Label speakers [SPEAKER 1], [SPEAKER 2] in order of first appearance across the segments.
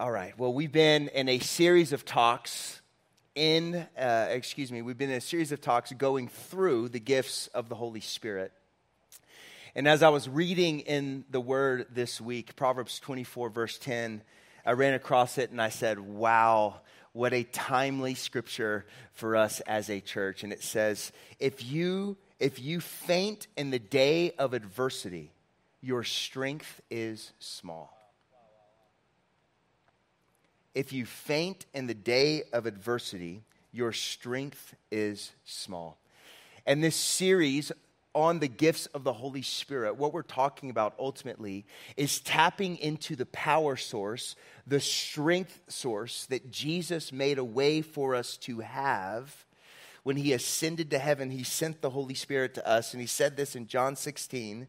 [SPEAKER 1] All right. Well, we've been in a series of talks in, uh, excuse me, we've been in a series of talks going through the gifts of the Holy Spirit. And as I was reading in the Word this week, Proverbs 24, verse 10, I ran across it and I said, wow, what a timely scripture for us as a church. And it says, if you, if you faint in the day of adversity, your strength is small. If you faint in the day of adversity, your strength is small. And this series on the gifts of the Holy Spirit, what we're talking about ultimately is tapping into the power source, the strength source that Jesus made a way for us to have when he ascended to heaven. He sent the Holy Spirit to us, and he said this in John 16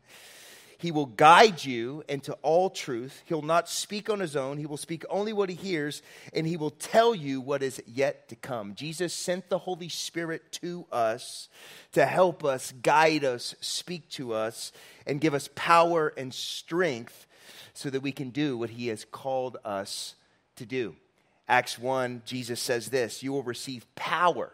[SPEAKER 1] he will guide you into all truth. He'll not speak on his own. He will speak only what he hears, and he will tell you what is yet to come. Jesus sent the Holy Spirit to us to help us, guide us, speak to us, and give us power and strength so that we can do what he has called us to do. Acts 1, Jesus says this You will receive power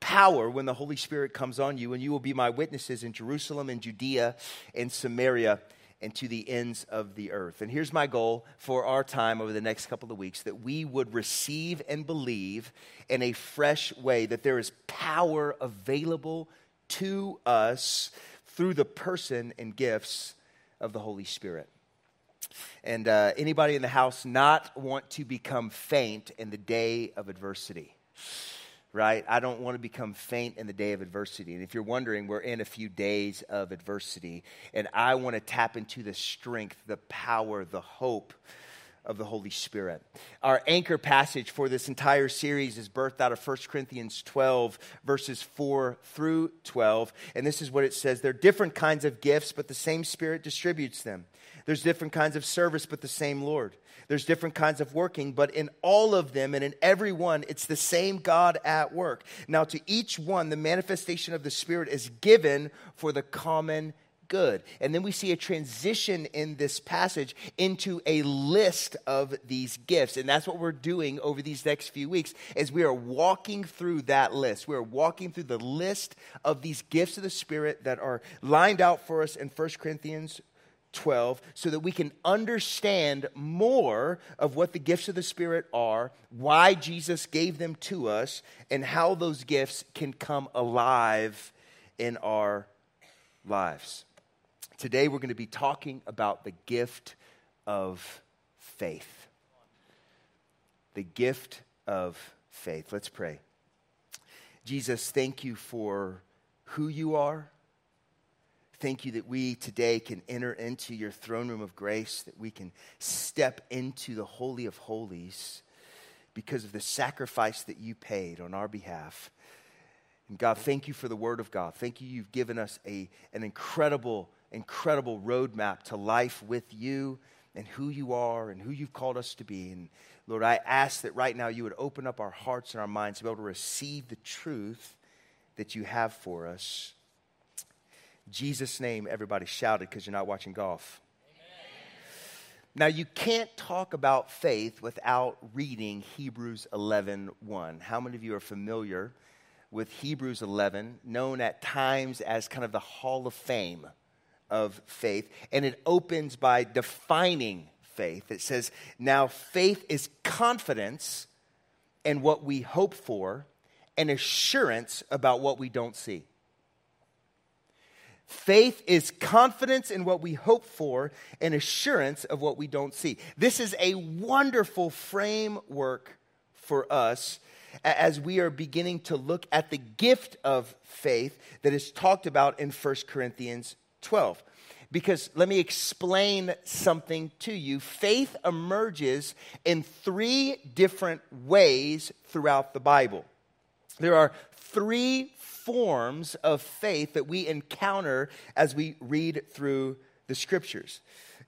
[SPEAKER 1] power when the Holy Spirit comes on you, and you will be my witnesses in Jerusalem and Judea and Samaria and to the ends of the earth. And here's my goal for our time over the next couple of weeks that we would receive and believe in a fresh way that there is power available to us through the person and gifts of the Holy Spirit. And uh, anybody in the house not want to become faint in the day of adversity? Right? I don't want to become faint in the day of adversity. And if you're wondering, we're in a few days of adversity, and I want to tap into the strength, the power, the hope of the Holy Spirit. Our anchor passage for this entire series is birthed out of 1 Corinthians 12, verses 4 through 12. And this is what it says There are different kinds of gifts, but the same Spirit distributes them. There's different kinds of service, but the same Lord. There's different kinds of working, but in all of them and in every one, it's the same God at work. Now, to each one, the manifestation of the Spirit is given for the common good. And then we see a transition in this passage into a list of these gifts. And that's what we're doing over these next few weeks as we are walking through that list. We are walking through the list of these gifts of the Spirit that are lined out for us in 1 Corinthians 12 so that we can understand more of what the gifts of the Spirit are, why Jesus gave them to us, and how those gifts can come alive in our lives. Today, we're going to be talking about the gift of faith. The gift of faith. Let's pray. Jesus, thank you for who you are Thank you that we today can enter into your throne room of grace, that we can step into the Holy of Holies because of the sacrifice that you paid on our behalf. And God, thank you for the Word of God. Thank you, you've given us a, an incredible, incredible roadmap to life with you and who you are and who you've called us to be. And Lord, I ask that right now you would open up our hearts and our minds to be able to receive the truth that you have for us. Jesus' name, everybody shouted because you're not watching golf. Now, you can't talk about faith without reading Hebrews 11 1. How many of you are familiar with Hebrews 11, known at times as kind of the Hall of Fame of faith? And it opens by defining faith. It says, Now faith is confidence in what we hope for and assurance about what we don't see. Faith is confidence in what we hope for and assurance of what we don't see. This is a wonderful framework for us as we are beginning to look at the gift of faith that is talked about in 1 Corinthians 12. Because let me explain something to you. Faith emerges in three different ways throughout the Bible. There are three forms of faith that we encounter as we read through the scriptures.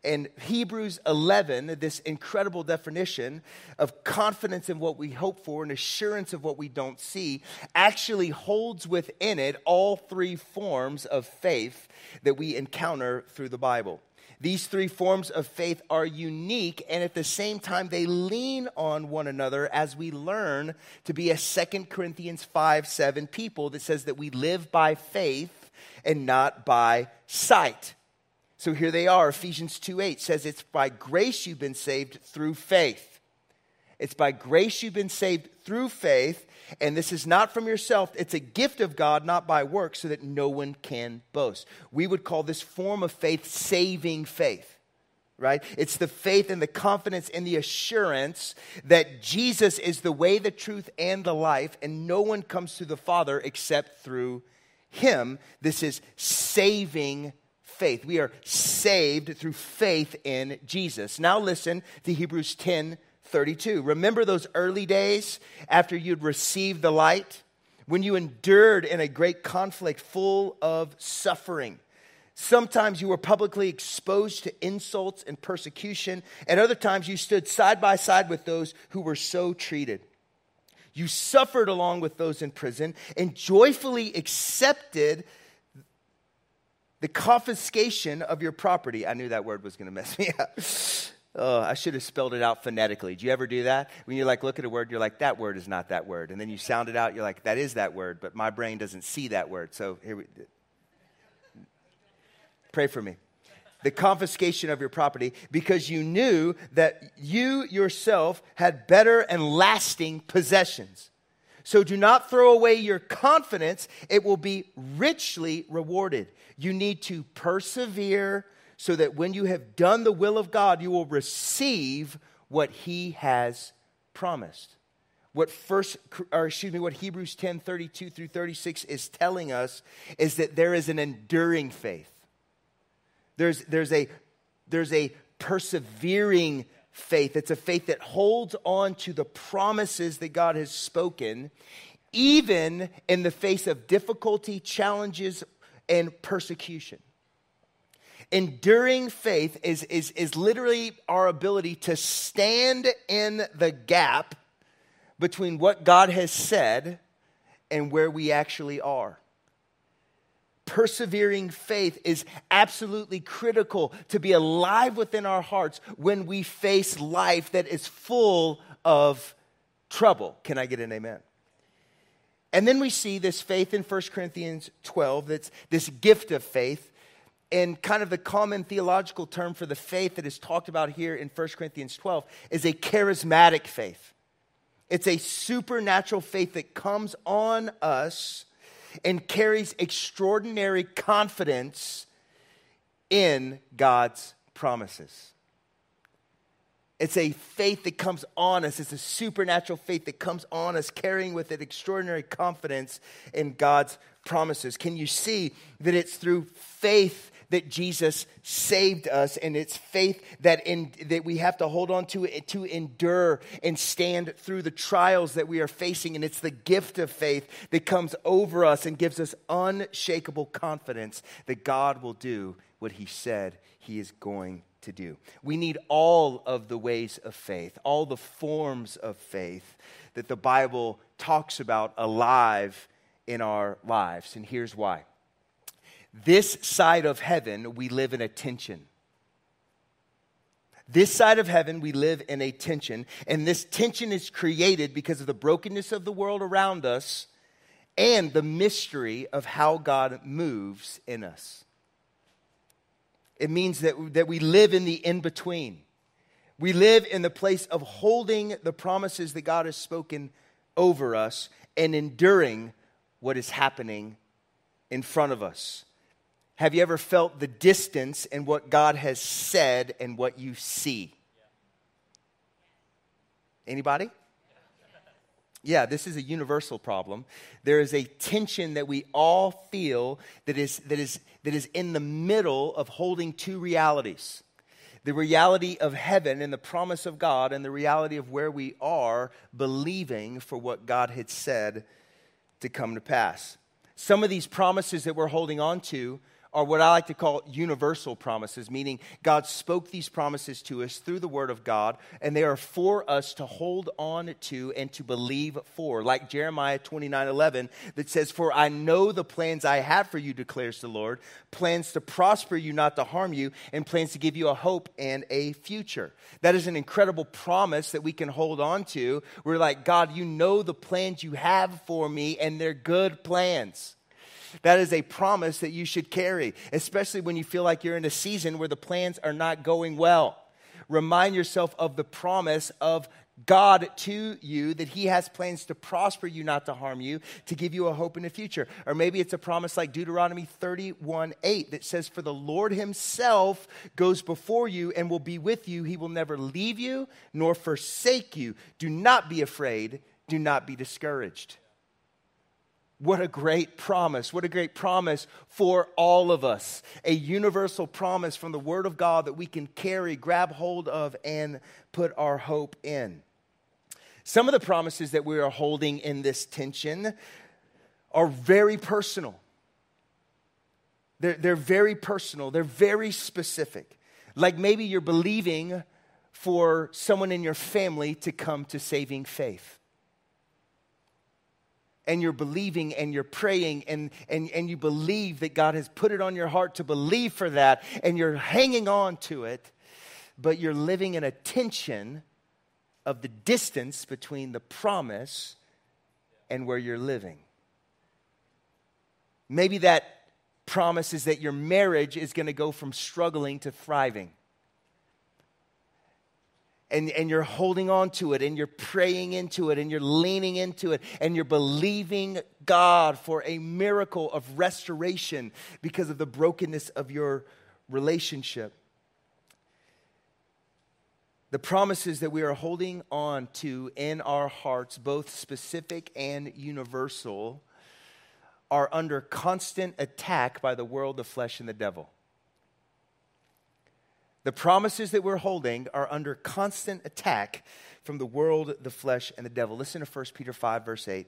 [SPEAKER 1] In Hebrews 11, this incredible definition of confidence in what we hope for and assurance of what we don't see actually holds within it all three forms of faith that we encounter through the Bible. These three forms of faith are unique, and at the same time, they lean on one another as we learn to be a 2 Corinthians 5 7 people that says that we live by faith and not by sight. So here they are. Ephesians 2 8 says, It's by grace you've been saved through faith. It's by grace you've been saved through faith, and this is not from yourself. It's a gift of God, not by works, so that no one can boast. We would call this form of faith saving faith right? It's the faith and the confidence and the assurance that Jesus is the way, the truth, and the life, and no one comes to the Father except through him. This is saving faith. We are saved through faith in Jesus. Now listen to Hebrews 10 32. Remember those early days after you'd received the light? When you endured in a great conflict full of suffering. Sometimes you were publicly exposed to insults and persecution. At other times, you stood side by side with those who were so treated. You suffered along with those in prison and joyfully accepted the confiscation of your property. I knew that word was going to mess me up. Oh, I should have spelled it out phonetically. Do you ever do that? When you like look at a word, you're like, that word is not that word. And then you sound it out, you're like, that is that word, but my brain doesn't see that word. So here we pray for me. The confiscation of your property because you knew that you yourself had better and lasting possessions. So do not throw away your confidence, it will be richly rewarded. You need to persevere so that when you have done the will of God, you will receive what he has promised. What first or excuse me, what Hebrews 10, 32 through 36 is telling us is that there is an enduring faith. There's, there's, a, there's a persevering faith. It's a faith that holds on to the promises that God has spoken, even in the face of difficulty, challenges, and persecution. Enduring faith is, is, is literally our ability to stand in the gap between what God has said and where we actually are. Persevering faith is absolutely critical to be alive within our hearts when we face life that is full of trouble. Can I get an amen? And then we see this faith in 1 Corinthians 12, that's this gift of faith and kind of the common theological term for the faith that is talked about here in 1 Corinthians 12 is a charismatic faith. It's a supernatural faith that comes on us and carries extraordinary confidence in God's promises. It's a faith that comes on us. It's a supernatural faith that comes on us, carrying with it extraordinary confidence in God's promises. Can you see that it's through faith that Jesus saved us, and it's faith that, in, that we have to hold on to it to endure and stand through the trials that we are facing. And it's the gift of faith that comes over us and gives us unshakable confidence that God will do what He said He is going to do. We need all of the ways of faith, all the forms of faith that the Bible talks about alive in our lives. And here's why. This side of heaven, we live in a tension. This side of heaven, we live in a tension, and this tension is created because of the brokenness of the world around us and the mystery of how God moves in us. It means that, that we live in the in between. We live in the place of holding the promises that God has spoken over us and enduring what is happening in front of us. Have you ever felt the distance in what God has said and what you see? Anybody? Yeah, this is a universal problem. There is a tension that we all feel that is, that is, that is in the middle of holding two realities the reality of heaven and the promise of God, and the reality of where we are believing for what God had said to come to pass. Some of these promises that we're holding on to are what I like to call universal promises, meaning God spoke these promises to us through the Word of God, and they are for us to hold on to and to believe for. Like Jeremiah 29 11, that says, For I know the plans I have for you, declares the Lord plans to prosper you, not to harm you, and plans to give you a hope and a future. That is an incredible promise that we can hold on to. We're like, God, you know the plans you have for me, and they're good plans. That is a promise that you should carry, especially when you feel like you're in a season where the plans are not going well. Remind yourself of the promise of God to you that He has plans to prosper you, not to harm you, to give you a hope in the future. Or maybe it's a promise like Deuteronomy 31 8 that says, For the Lord Himself goes before you and will be with you. He will never leave you nor forsake you. Do not be afraid. Do not be discouraged. What a great promise. What a great promise for all of us. A universal promise from the Word of God that we can carry, grab hold of, and put our hope in. Some of the promises that we are holding in this tension are very personal. They're, they're very personal, they're very specific. Like maybe you're believing for someone in your family to come to saving faith and you're believing and you're praying and, and, and you believe that God has put it on your heart to believe for that and you're hanging on to it, but you're living in a tension of the distance between the promise and where you're living. Maybe that promise is that your marriage is going to go from struggling to thriving and, and you're holding on to it and you're praying into it and you're leaning into it and you're believing God for a miracle of restoration because of the brokenness of your relationship. The promises that we are holding on to in our hearts, both specific and universal, are under constant attack by the world, the flesh, and the devil. The promises that we're holding are under constant attack from the world, the flesh, and the devil. Listen to 1 Peter 5, verse 8.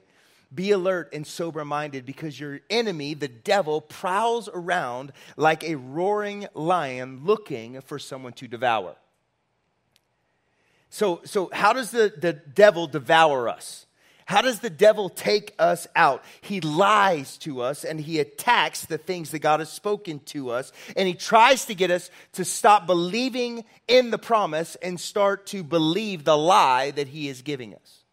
[SPEAKER 1] Be alert and sober minded because your enemy, the devil, prowls around like a roaring lion looking for someone to devour. So, so how does the, the devil devour us? How does the devil take us out? He lies to us and he attacks the things that God has spoken to us. And he tries to get us to stop believing in the promise and start to believe the lie that he is giving us.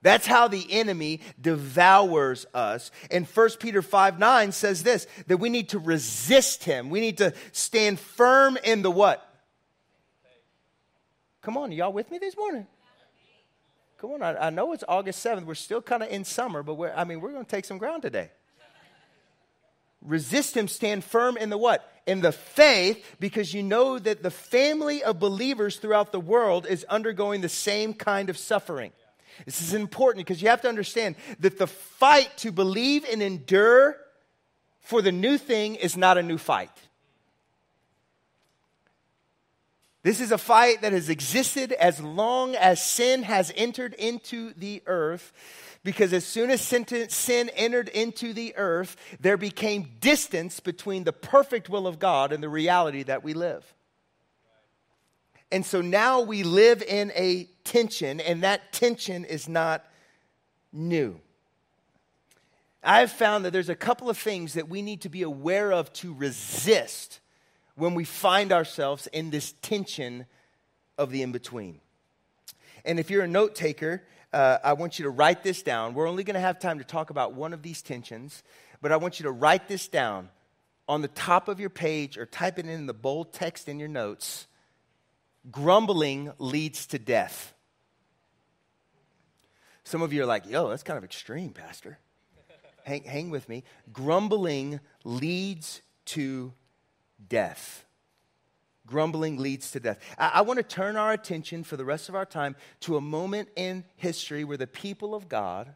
[SPEAKER 1] That's how the enemy devours us. And 1 Peter 5 9 says this that we need to resist him. We need to stand firm in the what? Come on, y'all with me this morning? Come on, I, I know it's August 7th. We're still kind of in summer, but I mean, we're going to take some ground today. Resist him, stand firm in the what? In the faith, because you know that the family of believers throughout the world is undergoing the same kind of suffering. This is important because you have to understand that the fight to believe and endure for the new thing is not a new fight. This is a fight that has existed as long as sin has entered into the earth. Because as soon as sin entered into the earth, there became distance between the perfect will of God and the reality that we live. And so now we live in a tension, and that tension is not new. I've found that there's a couple of things that we need to be aware of to resist when we find ourselves in this tension of the in between. And if you're a note taker, uh, I want you to write this down. We're only going to have time to talk about one of these tensions, but I want you to write this down on the top of your page or type it in the bold text in your notes. Grumbling leads to death. Some of you are like, yo, that's kind of extreme, Pastor. hang, hang with me. Grumbling leads to death. Grumbling leads to death. I, I want to turn our attention for the rest of our time to a moment in history where the people of God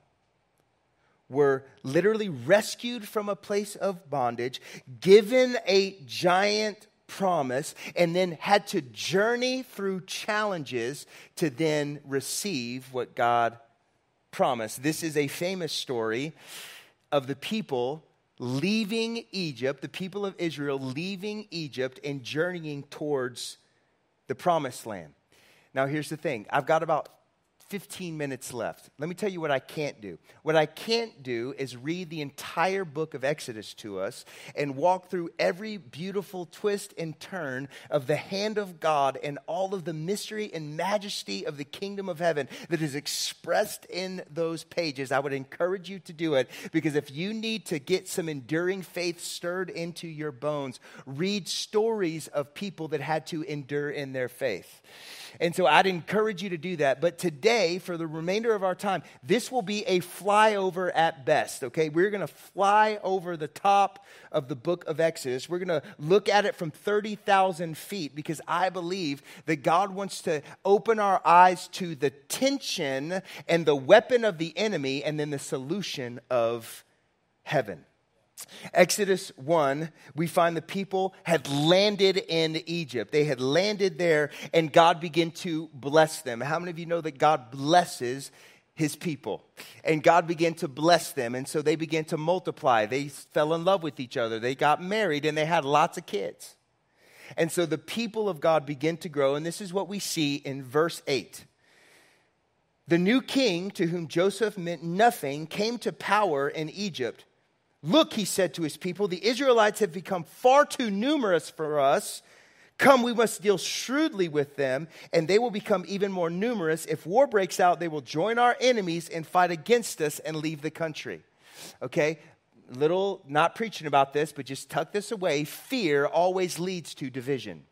[SPEAKER 1] were literally rescued from a place of bondage, given a giant promise, and then had to journey through challenges to then receive what God promised. This is a famous story of the people leaving Egypt, the people of Israel leaving Egypt and journeying towards the promised land. Now, here's the thing I've got about 15 minutes left. Let me tell you what I can't do. What I can't do is read the entire book of Exodus to us and walk through every beautiful twist and turn of the hand of God and all of the mystery and majesty of the kingdom of heaven that is expressed in those pages. I would encourage you to do it because if you need to get some enduring faith stirred into your bones, read stories of people that had to endure in their faith. And so I'd encourage you to do that. But today, for the remainder of our time, this will be a flyover at best, okay? We're going to fly over the top of the book of Exodus. We're going to look at it from 30,000 feet because I believe that God wants to open our eyes to the tension and the weapon of the enemy and then the solution of heaven. Exodus 1, we find the people had landed in Egypt. They had landed there, and God began to bless them. How many of you know that God blesses his people? And God began to bless them, and so they began to multiply. They fell in love with each other, they got married, and they had lots of kids. And so the people of God began to grow, and this is what we see in verse 8. The new king, to whom Joseph meant nothing, came to power in Egypt. Look, he said to his people, the Israelites have become far too numerous for us. Come, we must deal shrewdly with them, and they will become even more numerous. If war breaks out, they will join our enemies and fight against us and leave the country. Okay? Little, not preaching about this, but just tuck this away. Fear always leads to division.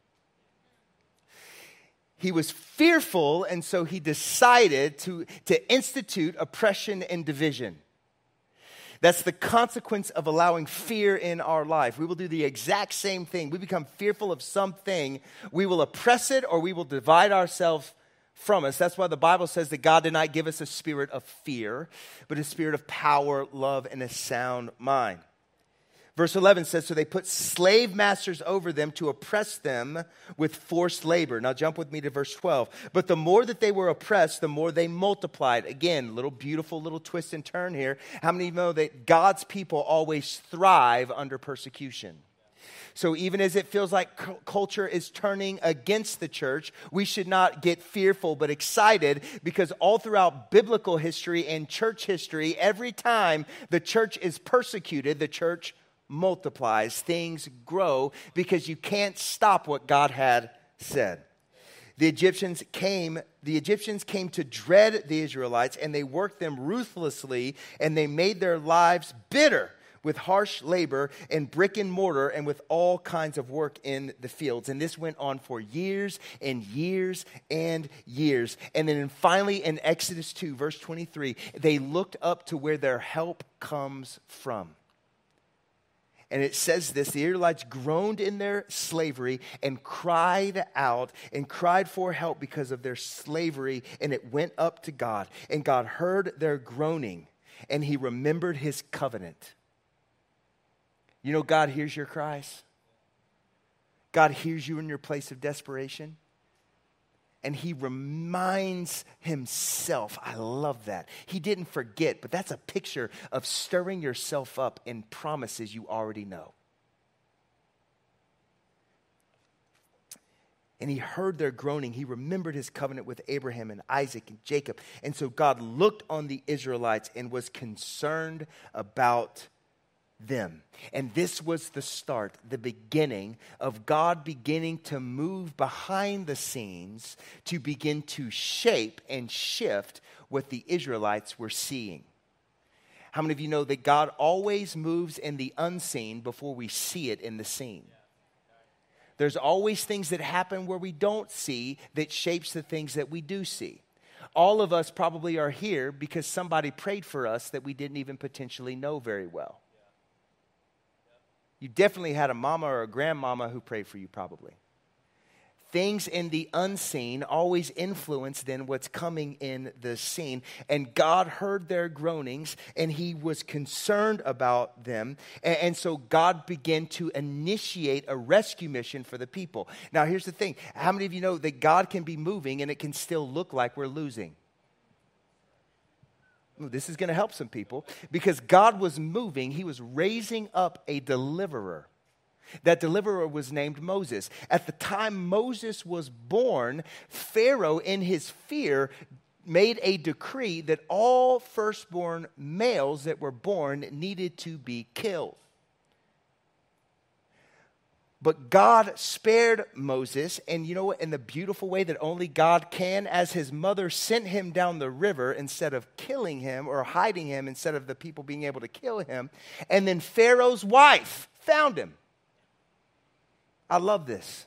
[SPEAKER 1] He was fearful, and so he decided to, to institute oppression and division. That's the consequence of allowing fear in our life. We will do the exact same thing. We become fearful of something, we will oppress it or we will divide ourselves from us. That's why the Bible says that God did not give us a spirit of fear, but a spirit of power, love, and a sound mind. Verse 11 says, So they put slave masters over them to oppress them with forced labor. Now jump with me to verse 12. But the more that they were oppressed, the more they multiplied. Again, little beautiful little twist and turn here. How many know that God's people always thrive under persecution? So even as it feels like culture is turning against the church, we should not get fearful but excited because all throughout biblical history and church history, every time the church is persecuted, the church multiplies, things grow because you can't stop what God had said. The Egyptians came, the Egyptians came to dread the Israelites and they worked them ruthlessly and they made their lives bitter with harsh labor and brick and mortar and with all kinds of work in the fields. And this went on for years and years and years. And then finally in Exodus 2, verse 23, they looked up to where their help comes from. And it says this the Israelites groaned in their slavery and cried out and cried for help because of their slavery, and it went up to God. And God heard their groaning, and he remembered his covenant. You know, God hears your cries. God hears you in your place of desperation and he reminds himself. I love that. He didn't forget, but that's a picture of stirring yourself up in promises you already know. And he heard their groaning. He remembered his covenant with Abraham and Isaac and Jacob. And so God looked on the Israelites and was concerned about them. And this was the start, the beginning of God beginning to move behind the scenes to begin to shape and shift what the Israelites were seeing. How many of you know that God always moves in the unseen before we see it in the scene? There's always things that happen where we don't see that shapes the things that we do see. All of us probably are here because somebody prayed for us that we didn't even potentially know very well. You definitely had a mama or a grandmama who prayed for you, probably. Things in the unseen always influence then what's coming in the scene. And God heard their groanings and he was concerned about them. And, and so God began to initiate a rescue mission for the people. Now, here's the thing how many of you know that God can be moving and it can still look like we're losing? This is going to help some people because God was moving, He was raising up a deliverer. That deliverer was named Moses. At the time Moses was born, Pharaoh, in his fear, made a decree that all firstborn males that were born needed to be killed. But God spared Moses, and you know what? In the beautiful way that only God can, as his mother sent him down the river instead of killing him or hiding him, instead of the people being able to kill him. And then Pharaoh's wife found him. I love this.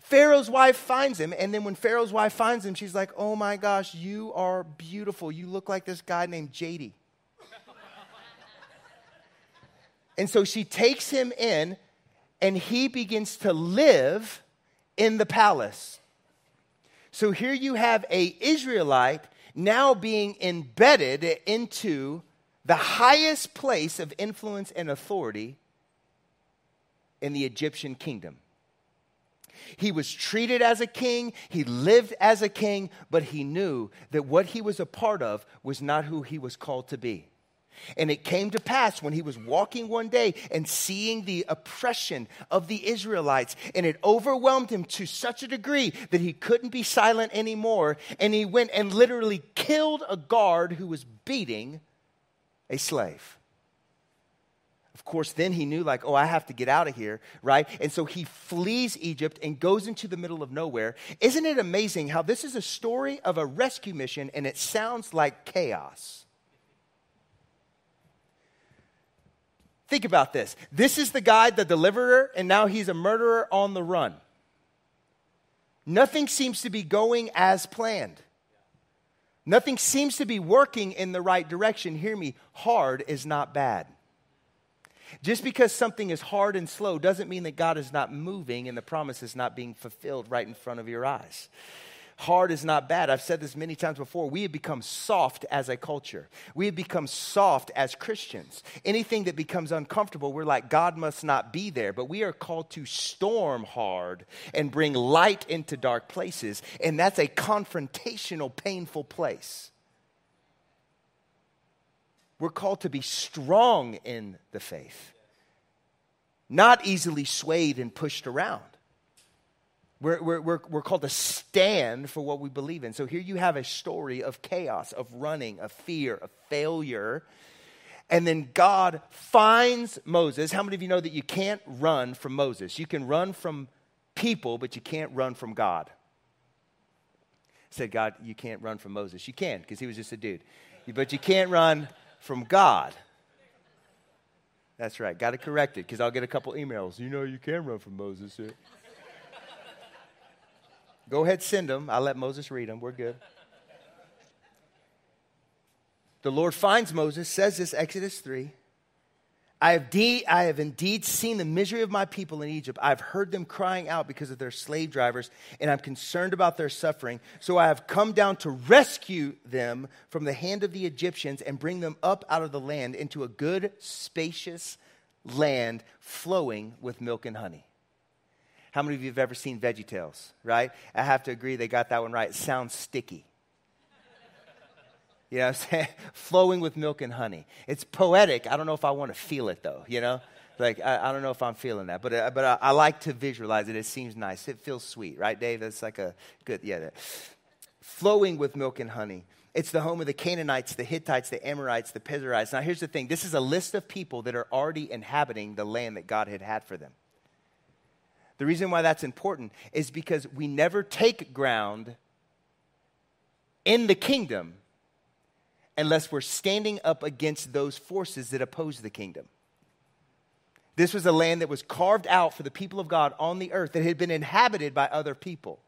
[SPEAKER 1] Pharaoh's wife finds him, and then when Pharaoh's wife finds him, she's like, Oh my gosh, you are beautiful. You look like this guy named JD. and so she takes him in and he begins to live in the palace. So here you have a Israelite now being embedded into the highest place of influence and authority in the Egyptian kingdom. He was treated as a king, he lived as a king, but he knew that what he was a part of was not who he was called to be. And it came to pass when he was walking one day and seeing the oppression of the Israelites, and it overwhelmed him to such a degree that he couldn't be silent anymore. And he went and literally killed a guard who was beating a slave. Of course, then he knew, like, oh, I have to get out of here, right? And so he flees Egypt and goes into the middle of nowhere. Isn't it amazing how this is a story of a rescue mission and it sounds like chaos? Think about this. This is the guy, the deliverer, and now he's a murderer on the run. Nothing seems to be going as planned. Nothing seems to be working in the right direction. Hear me, hard is not bad. Just because something is hard and slow doesn't mean that God is not moving and the promise is not being fulfilled right in front of your eyes. Hard is not bad. I've said this many times before. We have become soft as a culture. We have become soft as Christians. Anything that becomes uncomfortable, we're like, God must not be there. But we are called to storm hard and bring light into dark places. And that's a confrontational, painful place. We're called to be strong in the faith, not easily swayed and pushed around. We're, we're, we're, we're, called to stand for what we believe in. So here you have a story of chaos, of running, of fear, of failure. And then God finds Moses. How many of you know that you can't run from Moses? You can run from people, but you can't run from God. I said, God, you can't run from Moses. You can, because he was just a dude. But you can't run from God. That's right. Got to correct it, because I'll get a couple emails. You know, you can run from Moses. Go ahead, send them. I'll let Moses read them. We're good. The Lord finds Moses, says this, Exodus 3. I have, de- I have indeed seen the misery of my people in Egypt. I've heard them crying out because of their slave drivers, and I'm concerned about their suffering. So I have come down to rescue them from the hand of the Egyptians and bring them up out of the land into a good, spacious land flowing with milk and honey. How many of you have ever seen Veggie Tales, right? I have to agree they got that one right. It sounds sticky. You know I'm saying? Flowing with milk and honey. It's poetic. I don't know if I want to feel it though, you know? Like, I, I don't know if I'm feeling that, but, uh, but I, I, like to visualize it. It seems nice. It feels sweet, right, Dave? That's like a good, yeah. That. Flowing with milk and honey. It's the home of the Canaanites, the Hittites, the Amorites, the Perizzites. Now, here's the thing this is a list of people that are already inhabiting the land that God had had for them. The reason why that's important is because we never take ground in the kingdom unless we're standing up against those forces that oppose the kingdom. This was a land that was carved out for the people of God on the earth that had been inhabited by other people.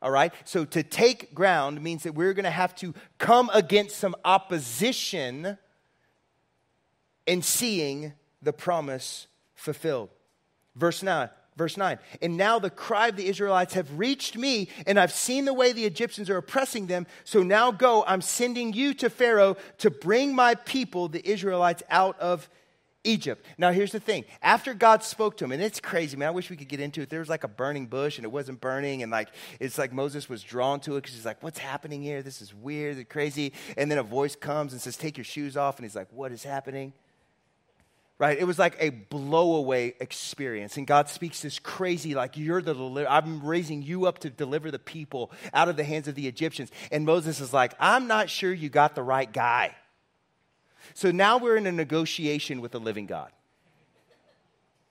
[SPEAKER 1] All right? So to take ground means that we're going to have to come against some opposition in seeing the promise fulfilled. Verse 9. Verse 9, and now the cry of the Israelites have reached me, and I've seen the way the Egyptians are oppressing them. So now go, I'm sending you to Pharaoh to bring my people, the Israelites, out of Egypt. Now, here's the thing. After God spoke to him, and it's crazy, man. I wish we could get into it. There was like a burning bush, and it wasn't burning, and like it's like Moses was drawn to it because he's like, "What's happening here? This is weird, and crazy." And then a voice comes and says, "Take your shoes off," and he's like, "What is happening?" Right? It was like a blowaway experience, and God speaks this crazy, like you're the deliver. I'm raising you up to deliver the people out of the hands of the Egyptians. And Moses is like, "I'm not sure you got the right guy." So now we're in a negotiation with the living God.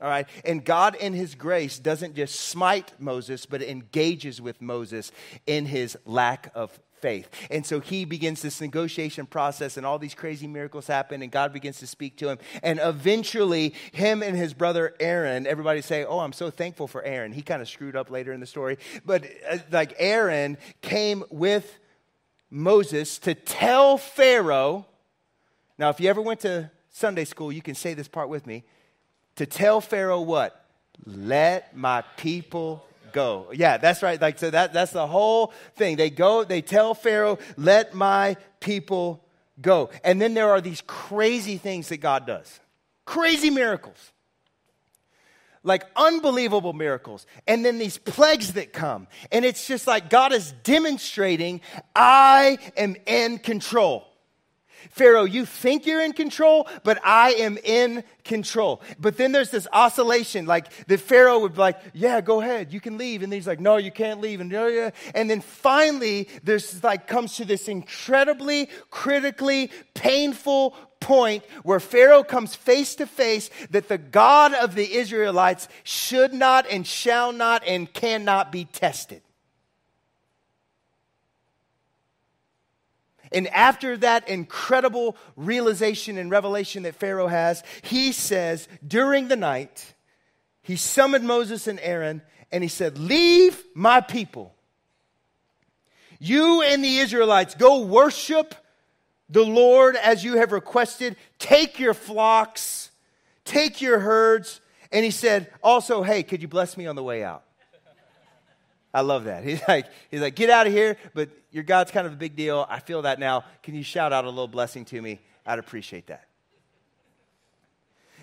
[SPEAKER 1] All right. And God, in his grace, doesn't just smite Moses, but engages with Moses in his lack of faith. And so he begins this negotiation process, and all these crazy miracles happen, and God begins to speak to him. And eventually, him and his brother Aaron, everybody say, Oh, I'm so thankful for Aaron. He kind of screwed up later in the story. But uh, like Aaron came with Moses to tell Pharaoh now, if you ever went to Sunday school, you can say this part with me. To tell Pharaoh what? Let my people go. Yeah, that's right. Like so that that's the whole thing. They go, they tell Pharaoh, "Let my people go." And then there are these crazy things that God does. Crazy miracles. Like unbelievable miracles. And then these plagues that come. And it's just like God is demonstrating, I am in control. Pharaoh, you think you're in control, but I am in control. But then there's this oscillation, like the Pharaoh would be like, yeah, go ahead, you can leave. And then he's like, no, you can't leave. And, and then finally, there's like comes to this incredibly, critically painful point where Pharaoh comes face to face that the God of the Israelites should not and shall not and cannot be tested. And after that incredible realization and revelation that Pharaoh has, he says, during the night, he summoned Moses and Aaron and he said, Leave my people. You and the Israelites go worship the Lord as you have requested. Take your flocks, take your herds. And he said, Also, hey, could you bless me on the way out? I love that. He's like, he's like, get out of here, but your God's kind of a big deal. I feel that now. Can you shout out a little blessing to me? I'd appreciate that.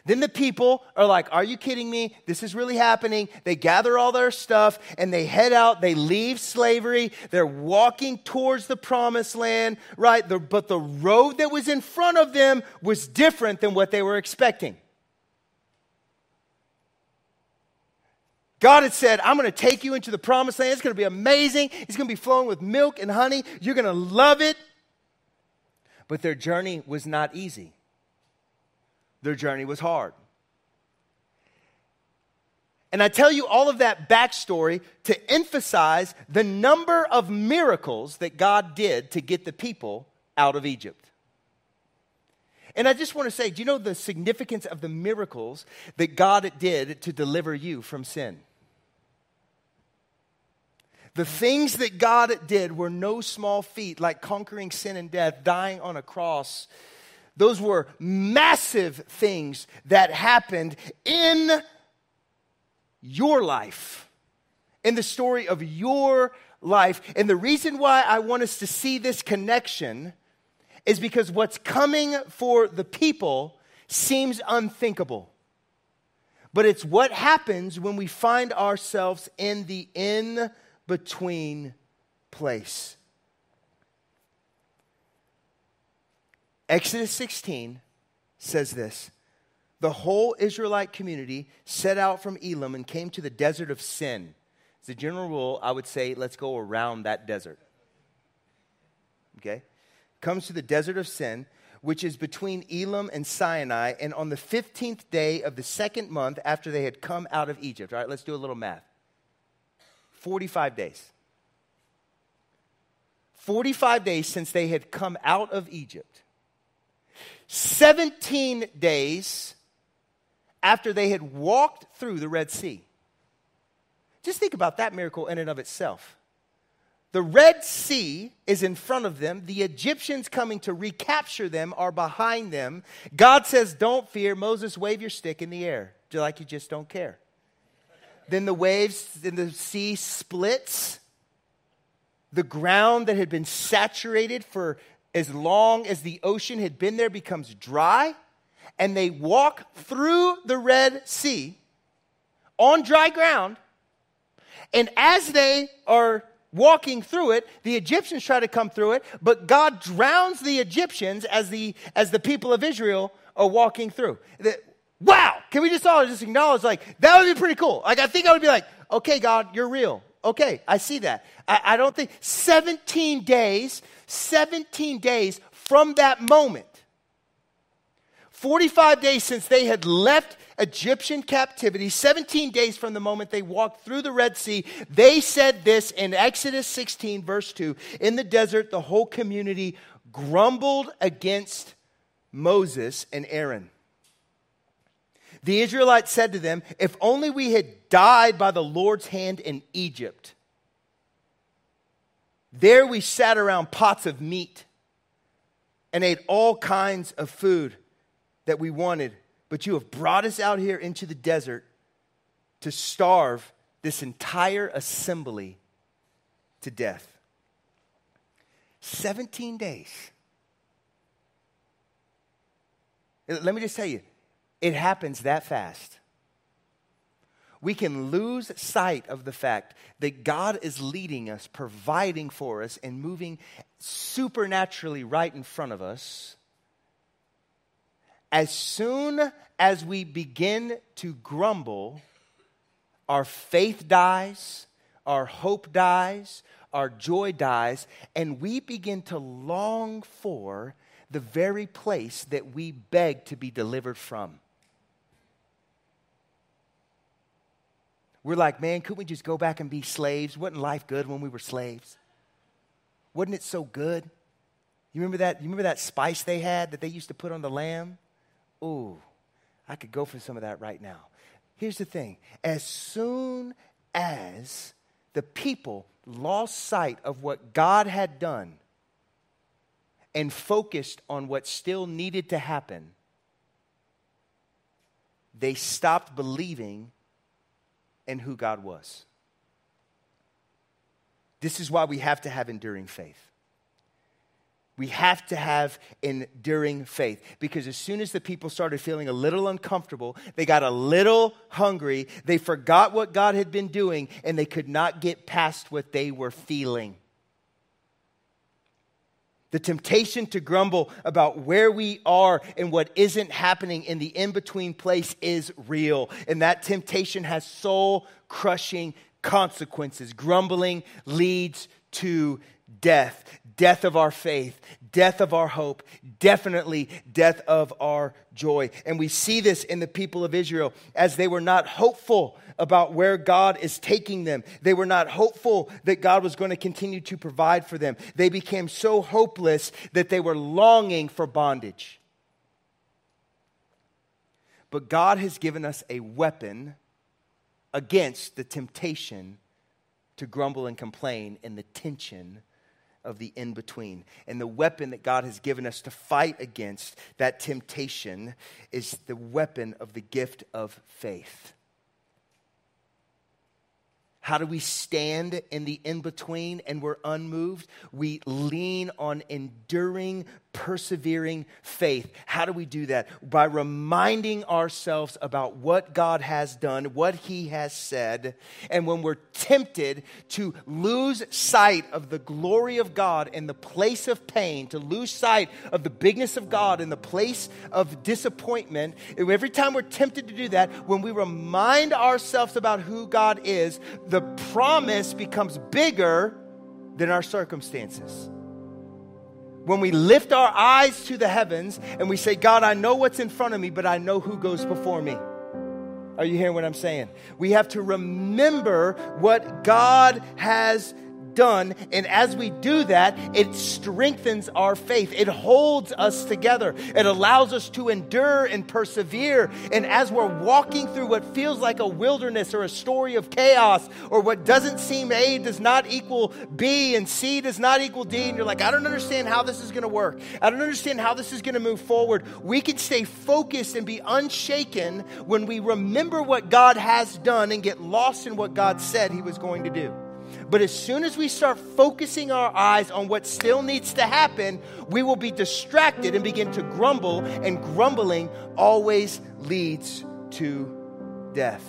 [SPEAKER 1] Then the people are like, Are you kidding me? This is really happening. They gather all their stuff and they head out. They leave slavery. They're walking towards the promised land, right? But the road that was in front of them was different than what they were expecting. God had said, I'm going to take you into the promised land. It's going to be amazing. It's going to be flowing with milk and honey. You're going to love it. But their journey was not easy, their journey was hard. And I tell you all of that backstory to emphasize the number of miracles that God did to get the people out of Egypt. And I just want to say, do you know the significance of the miracles that God did to deliver you from sin? The things that God did were no small feat, like conquering sin and death, dying on a cross. Those were massive things that happened in your life, in the story of your life. And the reason why I want us to see this connection is because what's coming for the people seems unthinkable. But it's what happens when we find ourselves in the in between place. Exodus 16 says this The whole Israelite community set out from Elim and came to the desert of Sin. As a general rule, I would say let's go around that desert. Okay? Comes to the desert of Sin, which is between Elim and Sinai, and on the 15th day of the second month after they had come out of Egypt. All right, let's do a little math. 45 days. 45 days since they had come out of Egypt. 17 days after they had walked through the Red Sea. Just think about that miracle in and of itself. The Red Sea is in front of them. The Egyptians coming to recapture them are behind them. God says, Don't fear. Moses, wave your stick in the air, like you just don't care. Then the waves in the sea splits. The ground that had been saturated for as long as the ocean had been there becomes dry. and they walk through the Red Sea on dry ground. And as they are walking through it, the Egyptians try to come through it, but God drowns the Egyptians as the, as the people of Israel are walking through. Wow! Can we just all just acknowledge, like, that would be pretty cool? Like, I think I would be like, okay, God, you're real. Okay, I see that. I, I don't think 17 days, 17 days from that moment, 45 days since they had left Egyptian captivity, 17 days from the moment they walked through the Red Sea, they said this in Exodus 16, verse 2 In the desert, the whole community grumbled against Moses and Aaron. The Israelites said to them, If only we had died by the Lord's hand in Egypt. There we sat around pots of meat and ate all kinds of food that we wanted, but you have brought us out here into the desert to starve this entire assembly to death. 17 days. Let me just tell you, it happens that fast. We can lose sight of the fact that God is leading us, providing for us, and moving supernaturally right in front of us. As soon as we begin to grumble, our faith dies, our hope dies, our joy dies, and we begin to long for the very place that we beg to be delivered from. We're like, man, couldn't we just go back and be slaves? Wasn't life good when we were slaves? Wasn't it so good? You remember that? You remember that spice they had that they used to put on the lamb? Ooh, I could go for some of that right now. Here's the thing as soon as the people lost sight of what God had done and focused on what still needed to happen, they stopped believing and who God was. This is why we have to have enduring faith. We have to have enduring faith because as soon as the people started feeling a little uncomfortable, they got a little hungry, they forgot what God had been doing, and they could not get past what they were feeling. The temptation to grumble about where we are and what isn't happening in the in between place is real. And that temptation has soul crushing consequences. Grumbling leads to death death of our faith, death of our hope, definitely death of our joy. And we see this in the people of Israel as they were not hopeful about where God is taking them. They were not hopeful that God was going to continue to provide for them. They became so hopeless that they were longing for bondage. But God has given us a weapon against the temptation to grumble and complain and the tension of the in between. And the weapon that God has given us to fight against that temptation is the weapon of the gift of faith. How do we stand in the in between and we're unmoved? We lean on enduring, persevering faith. How do we do that? By reminding ourselves about what God has done, what He has said. And when we're tempted to lose sight of the glory of God in the place of pain, to lose sight of the bigness of God in the place of disappointment, every time we're tempted to do that, when we remind ourselves about who God is, the promise becomes bigger than our circumstances. When we lift our eyes to the heavens and we say, God, I know what's in front of me, but I know who goes before me. Are you hearing what I'm saying? We have to remember what God has done. And as we do that, it strengthens our faith. It holds us together. It allows us to endure and persevere. And as we're walking through what feels like a wilderness or a story of chaos, or what doesn't seem A does not equal B and C does not equal D, and you're like, I don't understand how this is going to work. I don't understand how this is going to move forward. We can stay focused and be unshaken when we remember what God has done and get lost in what God said He was going to do. But as soon as we start focusing our eyes on what still needs to happen, we will be distracted and begin to grumble, and grumbling always leads to death.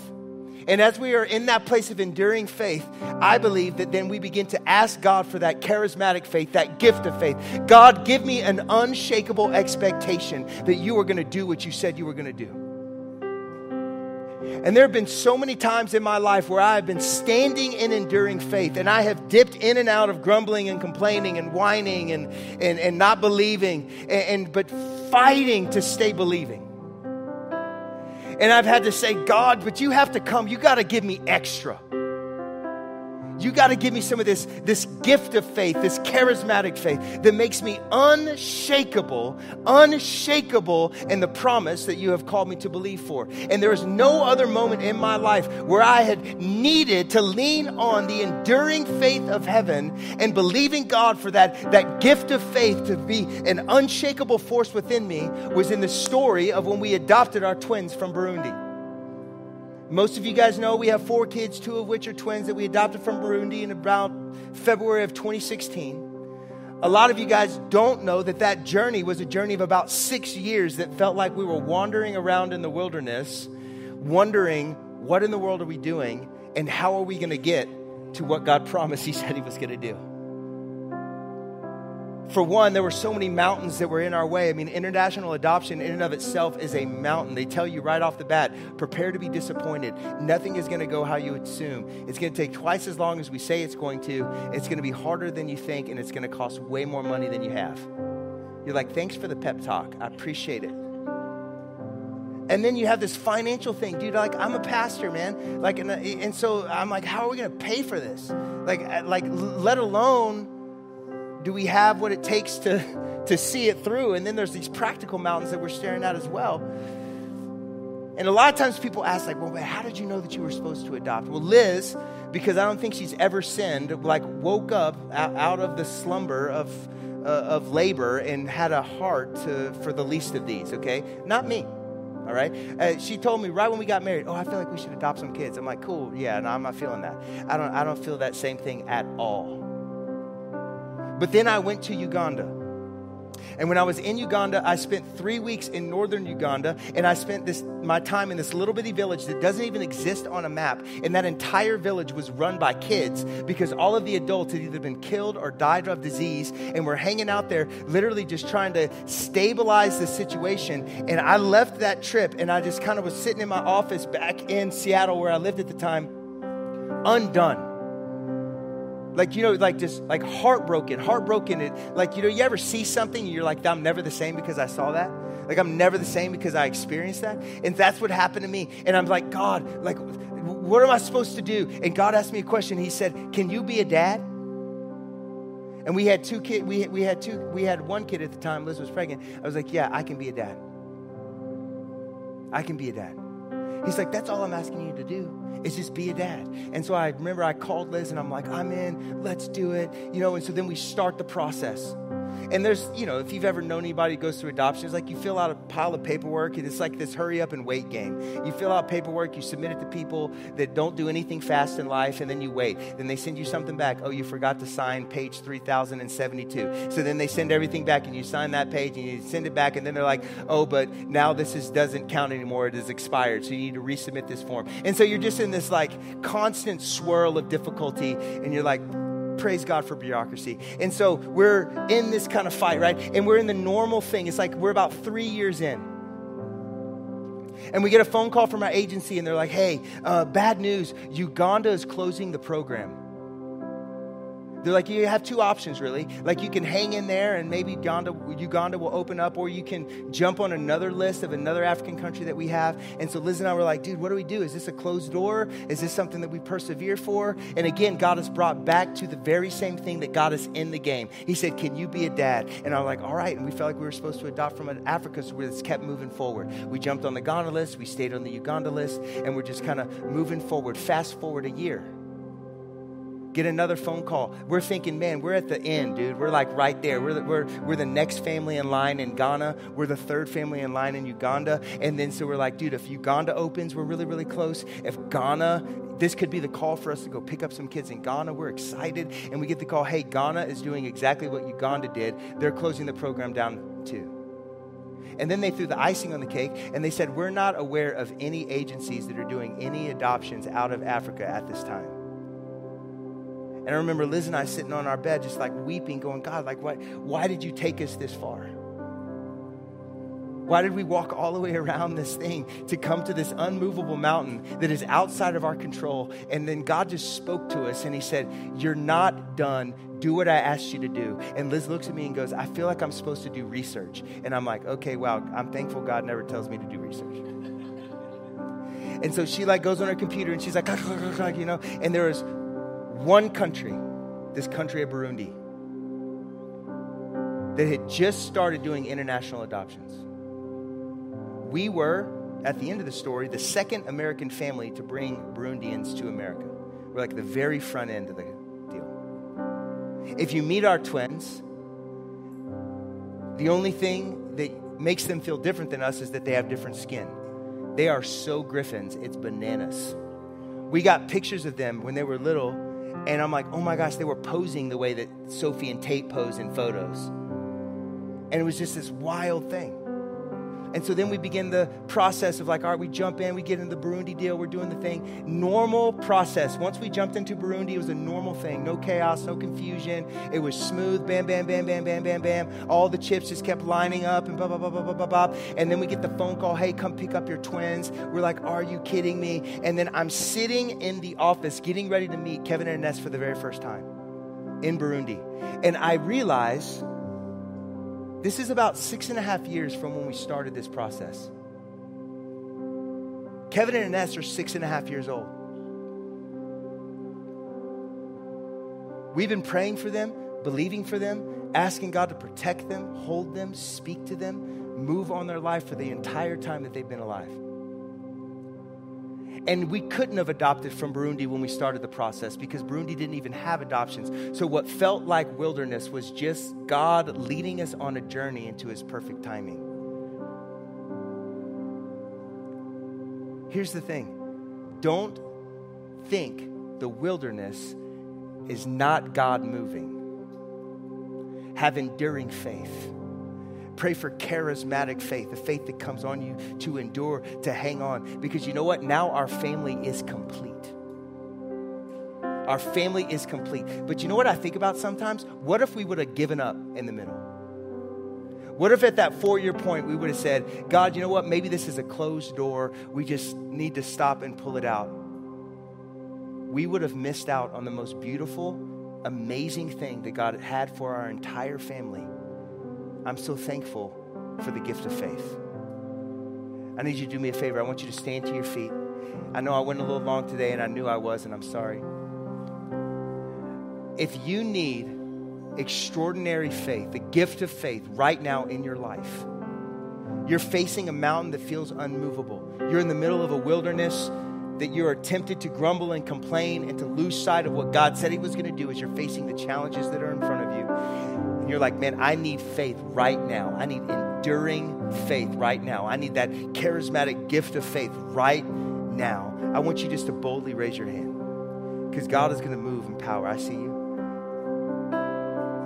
[SPEAKER 1] And as we are in that place of enduring faith, I believe that then we begin to ask God for that charismatic faith, that gift of faith. God, give me an unshakable expectation that you are going to do what you said you were going to do. And there have been so many times in my life where I have been standing in enduring faith and I have dipped in and out of grumbling and complaining and whining and, and, and not believing, and, and but fighting to stay believing. And I've had to say, God, but you have to come. You got to give me extra. You got to give me some of this, this gift of faith, this charismatic faith that makes me unshakable, unshakable in the promise that you have called me to believe for. And there is no other moment in my life where I had needed to lean on the enduring faith of heaven and believing God for that, that gift of faith to be an unshakable force within me was in the story of when we adopted our twins from Burundi. Most of you guys know we have four kids, two of which are twins that we adopted from Burundi in about February of 2016. A lot of you guys don't know that that journey was a journey of about six years that felt like we were wandering around in the wilderness, wondering what in the world are we doing and how are we going to get to what God promised He said He was going to do for one, there were so many mountains that were in our way. I mean, international adoption in and of itself is a mountain. They tell you right off the bat prepare to be disappointed. Nothing is going to go how you assume. It's going to take twice as long as we say it's going to. It's going to be harder than you think, and it's going to cost way more money than you have. You're like, thanks for the pep talk. I appreciate it. And then you have this financial thing, dude. Like, I'm a pastor, man. Like, and, and so I'm like, how are we going to pay for this? Like, uh, like, let alone do we have what it takes to, to see it through? And then there's these practical mountains that we're staring at as well. And a lot of times people ask, like, well, how did you know that you were supposed to adopt? Well, Liz, because I don't think she's ever sinned, like, woke up out of the slumber of, uh, of labor and had a heart to, for the least of these, okay? Not me. All right. Uh, she told me right when we got married, "Oh, I feel like we should adopt some kids." I'm like, "Cool, yeah." No, I'm not feeling that. I don't. I don't feel that same thing at all. But then I went to Uganda. And when I was in Uganda, I spent three weeks in northern Uganda, and I spent this my time in this little bitty village that doesn't even exist on a map. And that entire village was run by kids because all of the adults had either been killed or died of disease, and were hanging out there, literally just trying to stabilize the situation. And I left that trip, and I just kind of was sitting in my office back in Seattle, where I lived at the time, undone like you know like just like heartbroken heartbroken it like you know you ever see something and you're like i'm never the same because i saw that? Like i'm never the same because i experienced that? And that's what happened to me. And i'm like god like what am i supposed to do? And god asked me a question. He said can you be a dad? And we had two kids we, we had two we had one kid at the time liz was pregnant. I was like yeah i can be a dad. I can be a dad he's like that's all i'm asking you to do is just be a dad. And so I remember I called Liz and I'm like, I'm in, let's do it. You know, and so then we start the process. And there's, you know, if you've ever known anybody who goes through adoption, it's like you fill out a pile of paperwork and it's like this hurry up and wait game. You fill out paperwork, you submit it to people that don't do anything fast in life, and then you wait. Then they send you something back. Oh, you forgot to sign page 3072. So then they send everything back and you sign that page and you send it back, and then they're like, oh, but now this is, doesn't count anymore. It is expired. So you need to resubmit this form. And so you're just in this like constant swirl of difficulty, and you're like, praise God for bureaucracy. And so we're in this kind of fight, right? And we're in the normal thing. It's like we're about three years in. And we get a phone call from our agency, and they're like, hey, uh, bad news Uganda is closing the program. They're like, you have two options, really. Like, you can hang in there and maybe Uganda, Uganda will open up, or you can jump on another list of another African country that we have. And so Liz and I were like, dude, what do we do? Is this a closed door? Is this something that we persevere for? And again, God has brought back to the very same thing that got us in the game. He said, Can you be a dad? And I'm like, All right. And we felt like we were supposed to adopt from Africa, so we just kept moving forward. We jumped on the Ghana list, we stayed on the Uganda list, and we're just kind of moving forward. Fast forward a year Get another phone call. We're thinking, man, we're at the end, dude. We're like right there. We're the, we're, we're the next family in line in Ghana. We're the third family in line in Uganda. And then so we're like, dude, if Uganda opens, we're really, really close. If Ghana, this could be the call for us to go pick up some kids in Ghana. We're excited. And we get the call, hey, Ghana is doing exactly what Uganda did. They're closing the program down too. And then they threw the icing on the cake and they said, We're not aware of any agencies that are doing any adoptions out of Africa at this time. And I remember Liz and I sitting on our bed, just like weeping, going, God, like, why, why did you take us this far? Why did we walk all the way around this thing to come to this unmovable mountain that is outside of our control? And then God just spoke to us and He said, You're not done. Do what I asked you to do. And Liz looks at me and goes, I feel like I'm supposed to do research. And I'm like, Okay, wow, I'm thankful God never tells me to do research. and so she like goes on her computer and she's like, you know, and there is one country, this country of Burundi, that had just started doing international adoptions. We were, at the end of the story, the second American family to bring Burundians to America. We're like the very front end of the deal. If you meet our twins, the only thing that makes them feel different than us is that they have different skin. They are so griffins, it's bananas. We got pictures of them when they were little and I'm like, oh my gosh, they were posing the way that Sophie and Tate pose in photos. And it was just this wild thing. And so then we begin the process of like, all right, we jump in, we get into the Burundi deal, we're doing the thing. Normal process. Once we jumped into Burundi, it was a normal thing. No chaos, no confusion. It was smooth, bam, bam, bam, bam, bam, bam, bam. All the chips just kept lining up and blah, blah, blah, blah, blah, blah, blah. And then we get the phone call, hey, come pick up your twins. We're like, are you kidding me? And then I'm sitting in the office getting ready to meet Kevin and Ines for the very first time in Burundi. And I realize this is about six and a half years from when we started this process. Kevin and Ines are six and a half years old. We've been praying for them, believing for them, asking God to protect them, hold them, speak to them, move on their life for the entire time that they've been alive. And we couldn't have adopted from Burundi when we started the process because Burundi didn't even have adoptions. So, what felt like wilderness was just God leading us on a journey into his perfect timing. Here's the thing don't think the wilderness is not God moving. Have enduring faith Pray for charismatic faith, the faith that comes on you to endure, to hang on. Because you know what? Now our family is complete. Our family is complete. But you know what I think about sometimes? What if we would have given up in the middle? What if at that four year point we would have said, God, you know what? Maybe this is a closed door. We just need to stop and pull it out. We would have missed out on the most beautiful, amazing thing that God had for our entire family I'm so thankful for the gift of faith. I need you to do me a favor. I want you to stand to your feet. I know I went a little long today and I knew I was, and I'm sorry. If you need extraordinary faith, the gift of faith right now in your life, you're facing a mountain that feels unmovable. You're in the middle of a wilderness that you are tempted to grumble and complain and to lose sight of what God said He was going to do as you're facing the challenges that are in front of you and you're like, man, I need faith right now. I need enduring faith right now. I need that charismatic gift of faith right now. I want you just to boldly raise your hand because God is going to move in power. I see you.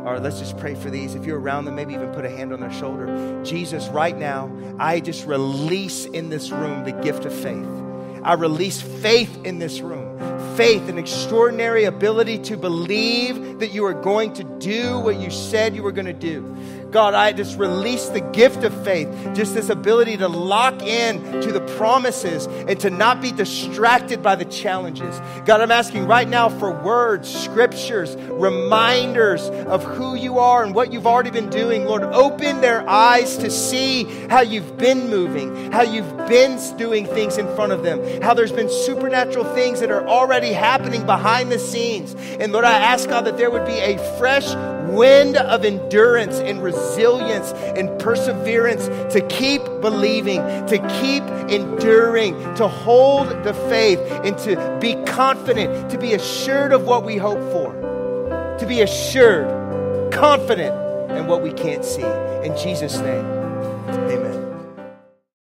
[SPEAKER 1] All right, let's just pray for these. If you're around them, maybe even put a hand on their shoulder. Jesus, right now, I just release in this room the gift of faith. I release faith in this room faith, an extraordinary ability to believe that you are going to do what you said you were going to do. God, I just release the gift of faith, just this ability to lock in to the promises and to not be distracted by the challenges. God, I'm asking right now for words, scriptures, reminders of who you are and what you've already been doing. Lord, open their eyes to see how you've been moving, how you've been doing things in front of them, how there's been supernatural things that are already happening behind the scenes. And Lord, I ask God that there would be a fresh wind of endurance and resilience and perseverance to keep believing, to keep enduring, to hold the faith, and to be confident, to be assured of what we hope for, to be assured, confident in what we can't see. In Jesus' name.